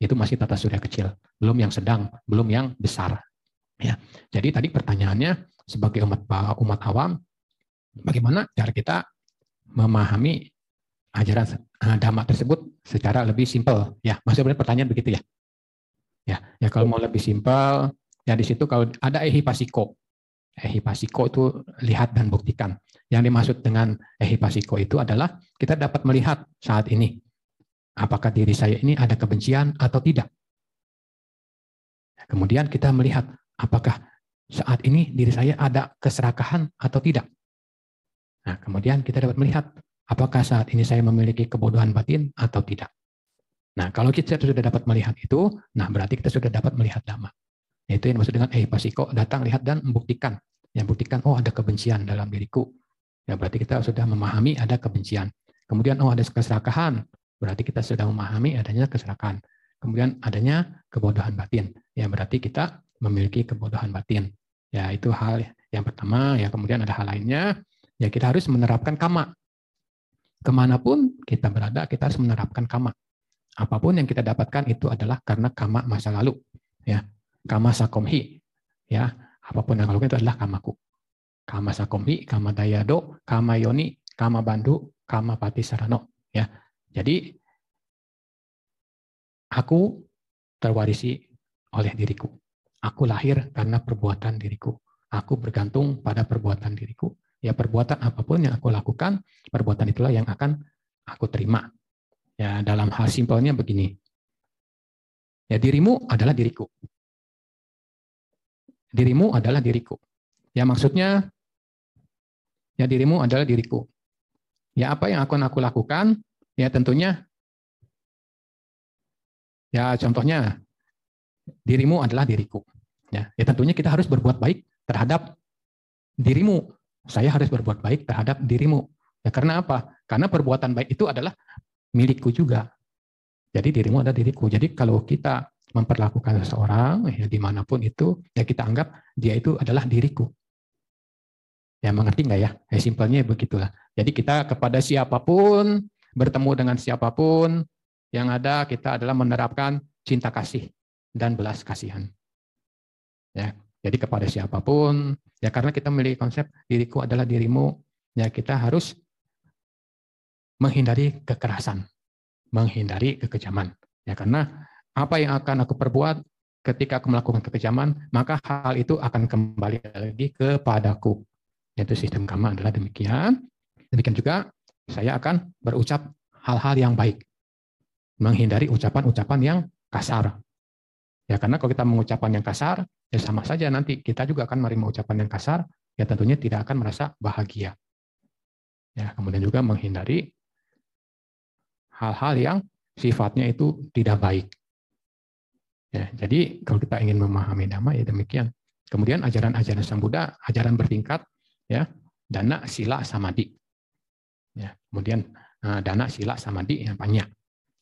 Itu masih tata surya kecil. Belum yang sedang belum yang besar. Ya, jadi tadi pertanyaannya sebagai umat umat awam, bagaimana cara kita memahami ajaran eh, dhamma tersebut secara lebih simpel? Ya, maksudnya pertanyaan begitu ya. Ya, ya kalau mau lebih simpel, ya di situ kalau ada ehipasiko. Ehipasiko itu lihat dan buktikan. Yang dimaksud dengan ehipasiko itu adalah kita dapat melihat saat ini apakah diri saya ini ada kebencian atau tidak. Kemudian kita melihat apakah saat ini diri saya ada keserakahan atau tidak. Nah, kemudian kita dapat melihat apakah saat ini saya memiliki kebodohan batin atau tidak. Nah, kalau kita sudah dapat melihat itu, nah berarti kita sudah dapat melihat dhamma. Itu yang dimaksud dengan eh pasiko datang lihat dan membuktikan. Yang buktikan oh ada kebencian dalam diriku. Ya berarti kita sudah memahami ada kebencian. Kemudian oh ada keserakahan, berarti kita sudah memahami adanya keserakahan. Kemudian adanya kebodohan batin. Ya berarti kita memiliki kebodohan batin. Ya, itu hal yang pertama. Ya, kemudian ada hal lainnya. Ya, kita harus menerapkan kama. Ke mana pun kita berada, kita harus menerapkan kama. Apa pun yang kita dapatkan itu adalah karena kama masa lalu. Ya, kama sakomhi. Ya, apa pun yang lakukan itu adalah kamaku. Kama sakomhi, kama dayado, kama yoni, kama bandu, kama pati sarano. Ya, jadi aku terwarisi oleh diriku. Aku lahir karena perbuatan diriku. Aku bergantung pada perbuatan diriku. Ya perbuatan apa pun yang aku lakukan, perbuatan itulah yang akan aku terima. Ya dalam hal simpelnya begini. Ya dirimu adalah diriku. Dirimu adalah diriku. Ya maksudnya ya dirimu adalah diriku. Ya apa yang akan aku lakukan? Ya tentunya ya contohnya dirimu adalah diriku. Ya, ya tentunya kita harus berbuat baik terhadap dirimu. Saya harus berbuat baik terhadap dirimu. Ya karena apa? Karena perbuatan baik itu adalah milikku juga. Jadi dirimu adalah diriku. Jadi kalau kita memperlakukan seseorang ya di mana pun itu ya kita anggap dia itu adalah diriku. Ya mengerti nggak ya? Ya simpelnya begitulah. Jadi kita kepada siapa pun bertemu dengan siapa pun yang ada kita adalah menerapkan cinta kasih dan belas kasihan. Ya, jadi kepada siapa pun, ya karena kita memiliki konsep diriku adalah dirimu, ya kita harus menghindari kekerasan, menghindari kekejaman. Ya karena apa yang akan aku perbuat ketika aku melakukan kekejaman, maka hal itu akan kembali lagi kepadaku. Yaitu sistem karma adalah demikian. Demikian juga saya akan berucap hal-hal yang baik. Menghindari ucapan-ucapan yang kasar Ya karena kalau kita mengucapkan yang kasar, ya sama saja nanti kita juga akan menerima ucapan yang kasar, ya tentunya tidak akan merasa bahagia. Ya, kemudian juga menghindari hal-hal yang sifatnya itu tidak baik. Ya, jadi kalau kita ingin memahami dhamma ya demikian. Kemudian ajaran-ajaran Sang Buddha, ajaran bertingkat, ya, dana, sila, samadhi. Ya, kemudian eh, dana, sila, samadhi yang banyak.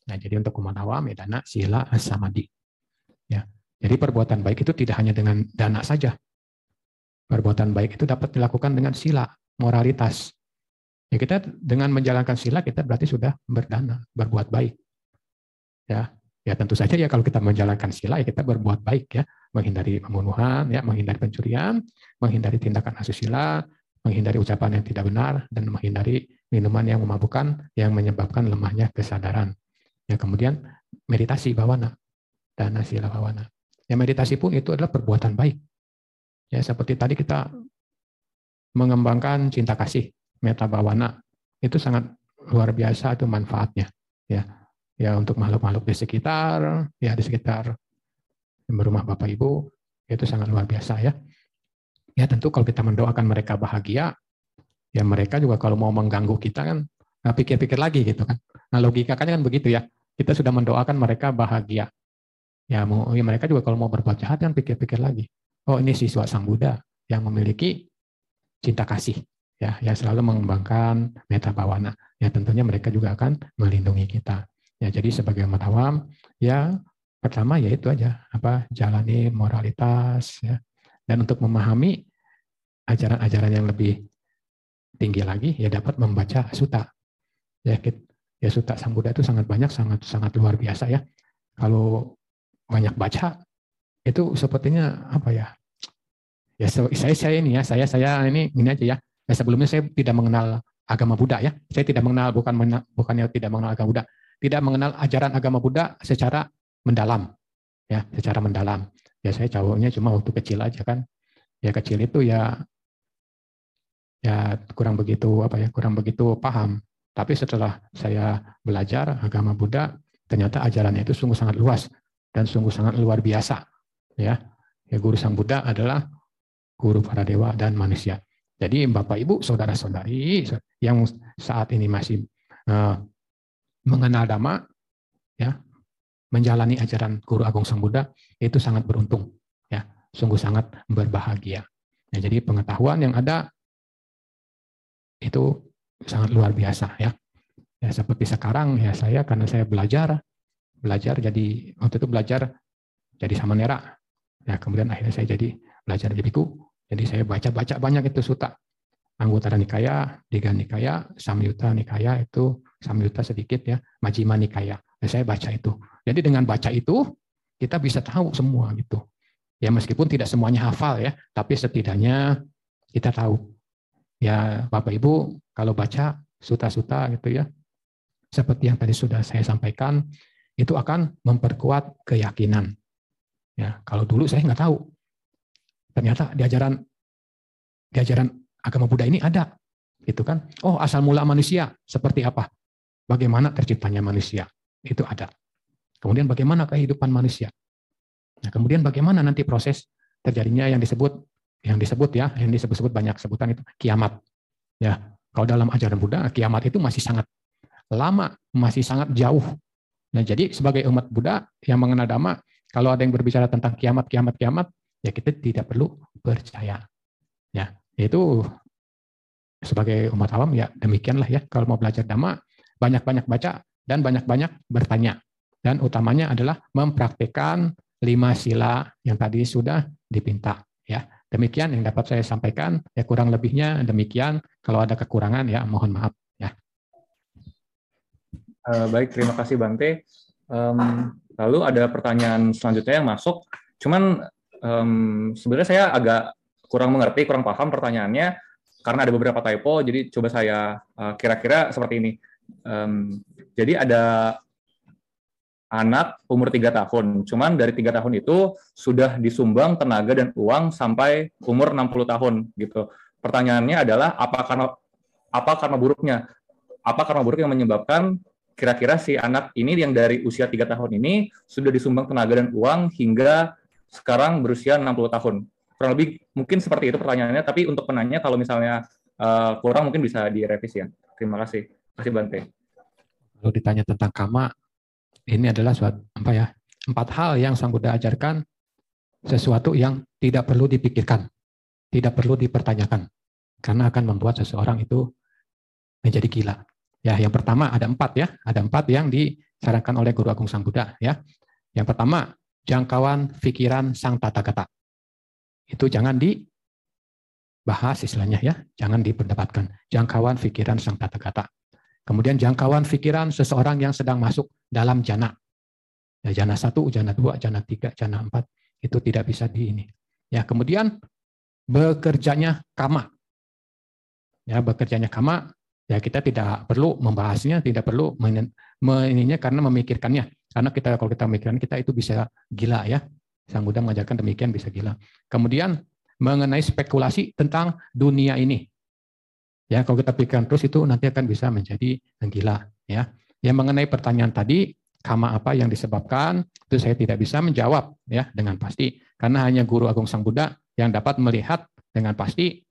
Nah, jadi untuk umat awam ya dana, sila, samadhi. Ya, jadi perbuatan baik itu tidak hanya dengan dana saja. Perbuatan baik itu dapat dilakukan dengan sila, moralitas. Ya kita dengan menjalankan sila kita berarti sudah berdana, berbuat baik. Ya, ya tentu saja ya kalau kita menjalankan sila ya kita berbuat baik ya, menghindari pembunuhan, ya menghindari pencurian, menghindari tindakan asusila, menghindari ucapan yang tidak benar dan menghindari minuman yang memabukkan yang menyebabkan lemahnya kesadaran. Ya kemudian meditasi bawana, dana sila bawana. Ya meditasi pun itu adalah perbuatan baik. Ya seperti tadi kita mengembangkan cinta kasih meta bawana itu sangat luar biasa itu manfaatnya ya. Ya untuk makhluk-makhluk di sekitar ya di sekitar rumah bapak ibu itu sangat luar biasa ya. Ya tentu kalau kita mendoakan mereka bahagia ya mereka juga kalau mau mengganggu kita kan pikir-pikir lagi gitu kan. Nah logika kan begitu ya. Kita sudah mendoakan mereka bahagia. Ya mau ya mereka juga kalau mau berbuat jahat kan pikir-pikir lagi. Oh ini siswa sang Buddha yang memiliki cinta kasih ya yang selalu mengembangkan meta bawana. Ya tentunya mereka juga akan melindungi kita. Ya jadi sebagai umat awam ya pertama ya itu aja apa jalani moralitas ya. Dan untuk memahami ajaran-ajaran yang lebih tinggi lagi ya dapat membaca suta. Ya ya suta sang Buddha itu sangat banyak sangat sangat luar biasa ya. Kalau banyak baca itu sepertinya apa ya ya saya saya ini ya saya saya ini ini aja ya Nah, sebelumnya saya tidak mengenal agama Buddha ya. Saya tidak mengenal bukan bukannya tidak mengenal agama Buddha, tidak mengenal ajaran agama Buddha secara mendalam. Ya, secara mendalam. Ya saya cowoknya cuma waktu kecil aja kan. Ya kecil itu ya ya kurang begitu apa ya, kurang begitu paham. Tapi setelah saya belajar agama Buddha, ternyata ajarannya itu sungguh sangat luas dan sungguh sangat luar biasa. Ya, ya guru sang Buddha adalah guru para dewa dan manusia. Jadi Bapak Ibu, saudara-saudari yang saat ini masih uh, mengenal dhamma, ya, menjalani ajaran Guru Agung Sang Buddha itu sangat beruntung, ya, sungguh sangat berbahagia. Ya, jadi pengetahuan yang ada itu sangat luar biasa, ya. Ya seperti sekarang ya saya karena saya belajar, belajar jadi waktu itu belajar jadi samanera, ya kemudian akhirnya saya jadi belajar jadi jadi saya baca-baca banyak itu suta. Anggota Nikaya, Diga Nikaya, Samyuta Nikaya itu Samyuta sedikit ya, Majima Nikaya. Dan saya baca itu. Jadi dengan baca itu kita bisa tahu semua gitu. Ya meskipun tidak semuanya hafal ya, tapi setidaknya kita tahu. Ya Bapak Ibu kalau baca suta-suta gitu ya, seperti yang tadi sudah saya sampaikan, itu akan memperkuat keyakinan. Ya, kalau dulu saya nggak tahu, Ternyata di ajaran di ajaran agama Buddha ini ada, gitu kan? Oh, asal mula manusia seperti apa? Bagaimana terciptanya manusia? Itu ada. Kemudian bagaimana kehidupan manusia? Nah, kemudian bagaimana nanti proses terjadinya yang disebut yang disebut ya, yang disebut-sebut banyak sebutan itu kiamat. Ya, kalau dalam ajaran Buddha kiamat itu masih sangat lama, masih sangat jauh. Nah, jadi sebagai umat Buddha yang mengenal dhamma, kalau ada yang berbicara tentang kiamat, kiamat, kiamat, ya kita tidak perlu percaya. Ya, itu sebagai umat awam ya demikianlah ya. Kalau mau belajar dhamma banyak-banyak baca dan banyak-banyak bertanya. Dan utamanya adalah mempraktikkan lima sila yang tadi sudah dipinta ya. Demikian yang dapat saya sampaikan. Ya kurang lebihnya demikian. Kalau ada kekurangan ya mohon maaf ya. Uh, baik terima kasih Bante um, lalu ada pertanyaan selanjutnya yang masuk. Cuman um, sebenarnya saya agak kurang mengerti, kurang paham pertanyaannya karena ada beberapa typo. Jadi coba saya kira kira-kira seperti ini. Um, jadi ada anak umur tiga tahun, cuman dari tiga tahun itu sudah disumbang tenaga dan uang sampai umur 60 tahun gitu. Pertanyaannya adalah apa karena apa karena buruknya? Apa karena buruk yang menyebabkan kira-kira si anak ini yang dari usia tiga tahun ini sudah disumbang tenaga dan uang hingga sekarang berusia 60 tahun. Kurang lebih mungkin seperti itu pertanyaannya, tapi untuk penanya kalau misalnya uh, kurang mungkin bisa direvisi ya. Terima kasih. Terima kasih Bante. Kalau ditanya tentang kama, ini adalah suatu apa ya? Empat hal yang Sang Buddha ajarkan sesuatu yang tidak perlu dipikirkan, tidak perlu dipertanyakan, karena akan membuat seseorang itu menjadi gila. Ya, yang pertama ada empat ya, ada empat yang disarankan oleh Guru Agung Sang Buddha ya. Yang pertama jangkauan pikiran sang tata kata. Itu jangan dibahas istilahnya ya, jangan diperdebatkan. Jangkauan pikiran sang tata kata. Kemudian jangkauan pikiran seseorang yang sedang masuk dalam jana. Ya, jana satu, jana dua, jana tiga, jana empat itu tidak bisa di ini. Ya, kemudian bekerjanya kama. Ya, bekerjanya kama ya kita tidak perlu membahasnya, tidak perlu meninya karena memikirkannya. Karena kita kalau kita memikirkan kita itu bisa gila ya. Sang Buddha mengajarkan demikian bisa gila. Kemudian mengenai spekulasi tentang dunia ini. Ya, kalau kita pikirkan terus itu nanti akan bisa menjadi gila ya. Yang mengenai pertanyaan tadi, kama apa yang disebabkan, itu saya tidak bisa menjawab ya dengan pasti karena hanya guru agung Sang Buddha yang dapat melihat dengan pasti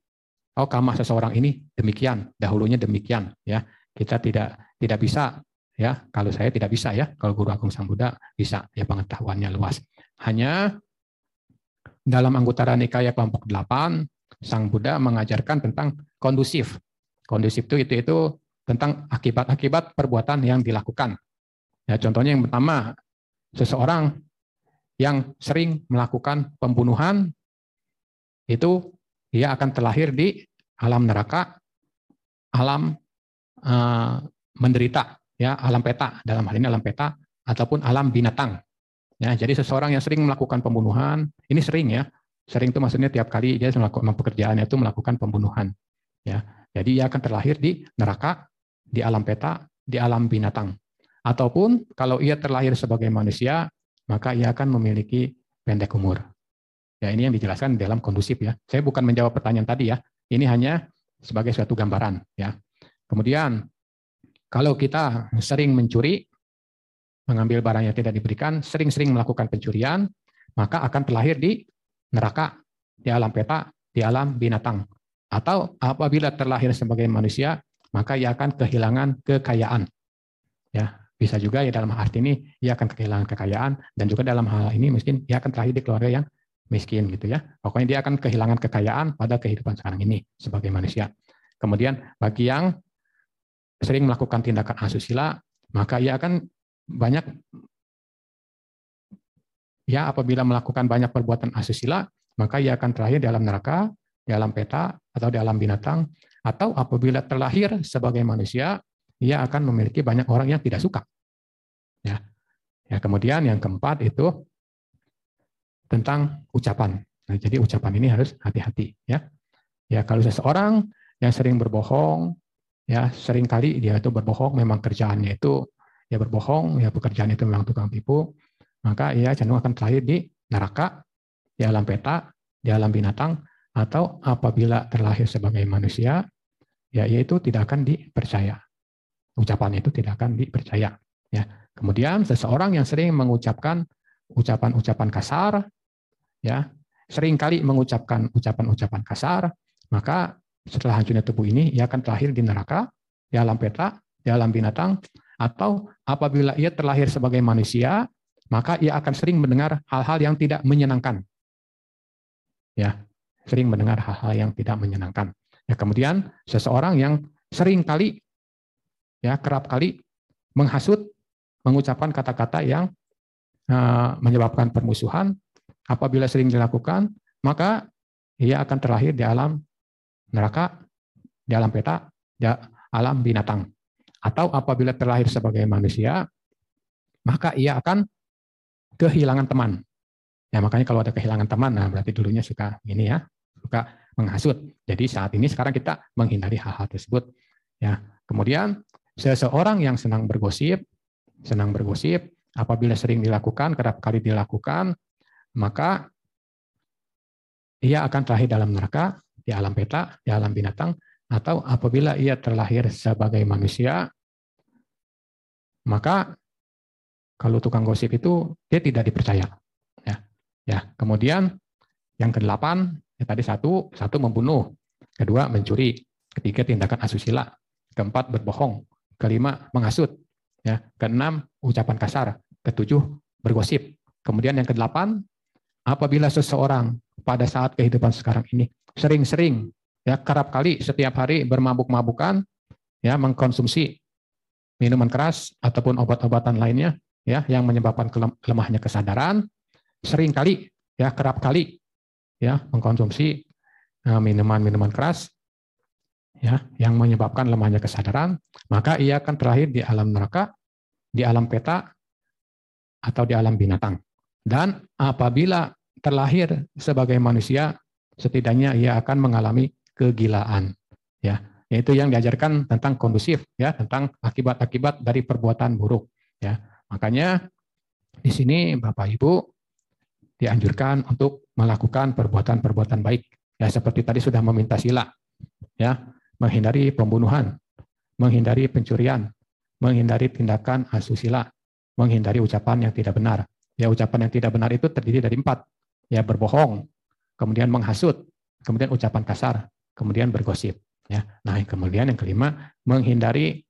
oh kamah seseorang ini demikian, dahulunya demikian ya. Kita tidak tidak bisa ya, kalau saya tidak bisa ya, kalau Guru Agung Sang Buddha bisa ya pengetahuannya luas. Hanya dalam anggota Nikaya kelompok 8 Sang Buddha mengajarkan tentang kondusif. Kondusif itu itu itu tentang akibat-akibat perbuatan yang dilakukan. Ya, contohnya yang pertama, seseorang yang sering melakukan pembunuhan itu dia akan terlahir di alam neraka, alam uh, menderita, ya alam peta dalam hal ini alam peta ataupun alam binatang. Ya, jadi seseorang yang sering melakukan pembunuhan, ini sering ya, sering itu maksudnya tiap kali dia melakukan pekerjaannya itu melakukan pembunuhan. Ya, jadi ia akan terlahir di neraka, di alam peta, di alam binatang. Ataupun kalau ia terlahir sebagai manusia, maka ia akan memiliki pendek umur. Ya, ini yang dijelaskan dalam kondusif ya. Saya bukan menjawab pertanyaan tadi ya. Ini hanya sebagai suatu gambaran ya. Kemudian kalau kita sering mencuri, mengambil barang yang tidak diberikan, sering-sering melakukan pencurian, maka akan terlahir di neraka, di alam peta, di alam binatang. Atau apabila terlahir sebagai manusia, maka ia akan kehilangan kekayaan. Ya, bisa juga ya dalam arti ini ia akan kehilangan kekayaan dan juga dalam hal ini mungkin ia akan terlahir di keluarga yang miskin gitu ya. Pokoknya dia akan kehilangan kekayaan pada kehidupan sekarang ini sebagai manusia. Kemudian bagi yang sering melakukan tindakan asusila, maka ia akan banyak ya apabila melakukan banyak perbuatan asusila, maka ia akan terlahir di alam neraka, di alam peta atau di alam binatang atau apabila terlahir sebagai manusia, ia akan memiliki banyak orang yang tidak suka. Ya. Ya, kemudian yang keempat itu tentang ucapan. Nah, jadi ucapan ini harus hati-hati ya. Ya, kalau seseorang yang sering berbohong, ya sering kali dia itu berbohong, memang kerjaannya itu ya berbohong, ya pekerjaan itu memang tukang tipu, maka ia cenderung akan terlahir di neraka, di alam peta, di alam binatang, atau apabila terlahir sebagai manusia, ya yaitu tidak akan dipercaya. Ucapan itu tidak akan dipercaya. Ya. Kemudian seseorang yang sering mengucapkan ucapan-ucapan kasar, ya sering kali mengucapkan ucapan-ucapan kasar, maka setelah hancurnya tubuh ini ia akan terlahir di neraka, di alam peta, di alam binatang, atau apabila ia terlahir sebagai manusia, maka ia akan sering mendengar hal-hal yang tidak menyenangkan. Ya, sering mendengar hal-hal yang tidak menyenangkan. Ya, kemudian seseorang yang sering kali ya kerap kali menghasut, mengucapkan kata-kata yang uh, menyebabkan permusuhan, apabila sering dilakukan, maka ia akan terlahir di alam neraka, di alam peta, di alam binatang. Atau apabila terlahir sebagai manusia, maka ia akan kehilangan teman. Ya, makanya kalau ada kehilangan teman, nah berarti dulunya suka ini ya, suka menghasut. Jadi saat ini sekarang kita menghindari hal-hal tersebut. Ya, kemudian seseorang yang senang bergosip, senang bergosip, apabila sering dilakukan, kerap kali dilakukan, maka ia akan terlahir dalam neraka, di alam peta, di alam binatang, atau apabila ia terlahir sebagai manusia, maka kalau tukang gosip itu dia tidak dipercaya. Ya, ya. Kemudian yang kedelapan, ya tadi satu, satu membunuh, kedua mencuri, ketiga tindakan asusila, keempat berbohong, kelima menghasut, ya, keenam ucapan kasar, ketujuh bergosip. Kemudian yang kedelapan, apabila seseorang pada saat kehidupan sekarang ini sering-sering ya kerap kali setiap hari bermabuk-mabukan ya mengkonsumsi minuman keras ataupun obat-obatan lainnya ya yang menyebabkan lemahnya kesadaran. Sering kali ya kerap kali ya mengkonsumsi eh, minuman-minuman keras ya yang menyebabkan lemahnya kesadaran maka ia akan terakhir di alam neraka di alam peta atau di alam binatang. Dan apabila terlahir sebagai manusia setidaknya ia akan mengalami kegilaan ya yaitu yang diajarkan tentang kondusif ya tentang akibat-akibat dari perbuatan buruk ya Makanya di sini Bapak Ibu dianjurkan untuk melakukan perbuatan-perbuatan baik. Ya seperti tadi sudah meminta sila. Ya, menghindari pembunuhan, menghindari pencurian, menghindari tindakan asusila, menghindari ucapan yang tidak benar. Ya, ucapan yang tidak benar itu terdiri dari empat. Ya, berbohong, kemudian menghasut, kemudian ucapan kasar, kemudian bergosip. Ya, nah kemudian yang kelima, menghindari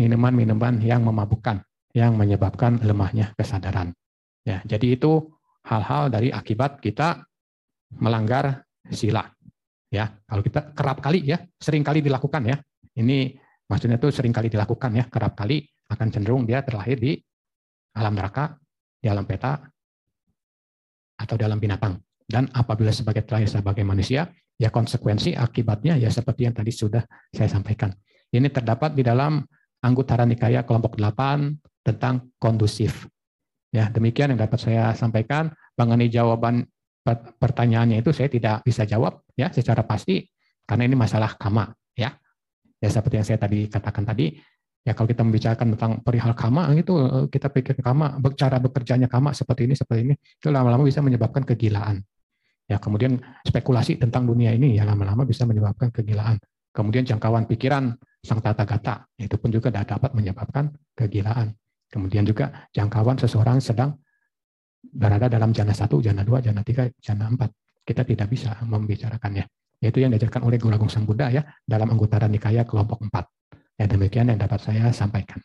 minuman-minuman yang memabukkan yang menyebabkan lemahnya kesadaran. Ya, jadi itu hal-hal dari akibat kita melanggar sila. Ya, kalau kita kerap kali ya, sering kali dilakukan ya. Ini maksudnya itu sering kali dilakukan ya, kerap kali akan cenderung dia terlahir di alam neraka, di alam peta, atau dalam binatang. Dan apabila sebagai terlahir sebagai manusia, ya konsekuensi akibatnya ya seperti yang tadi sudah saya sampaikan. Ini terdapat di dalam Anggutara Nikaya kelompok 8 tentang kondusif. Ya, demikian yang dapat saya sampaikan. Mengenai jawaban pertanyaannya itu saya tidak bisa jawab ya secara pasti karena ini masalah kama ya. Ya seperti yang saya tadi katakan tadi, ya kalau kita membicarakan tentang perihal kama itu kita pikir kama cara bekerjanya kama seperti ini seperti ini itu lama-lama bisa menyebabkan kegilaan. Ya, kemudian spekulasi tentang dunia ini ya lama-lama bisa menyebabkan kegilaan. Kemudian jangkauan pikiran sang tata gata itu pun juga dapat menyebabkan kegilaan. Kemudian juga jangkauan seseorang sedang berada dalam jana satu, jana dua, jana tiga, jana empat. Kita tidak bisa membicarakannya. Yaitu yang diajarkan oleh Guru Agung Sang Buddha ya dalam anggota Nikaya kelompok empat. Ya demikian yang dapat saya sampaikan.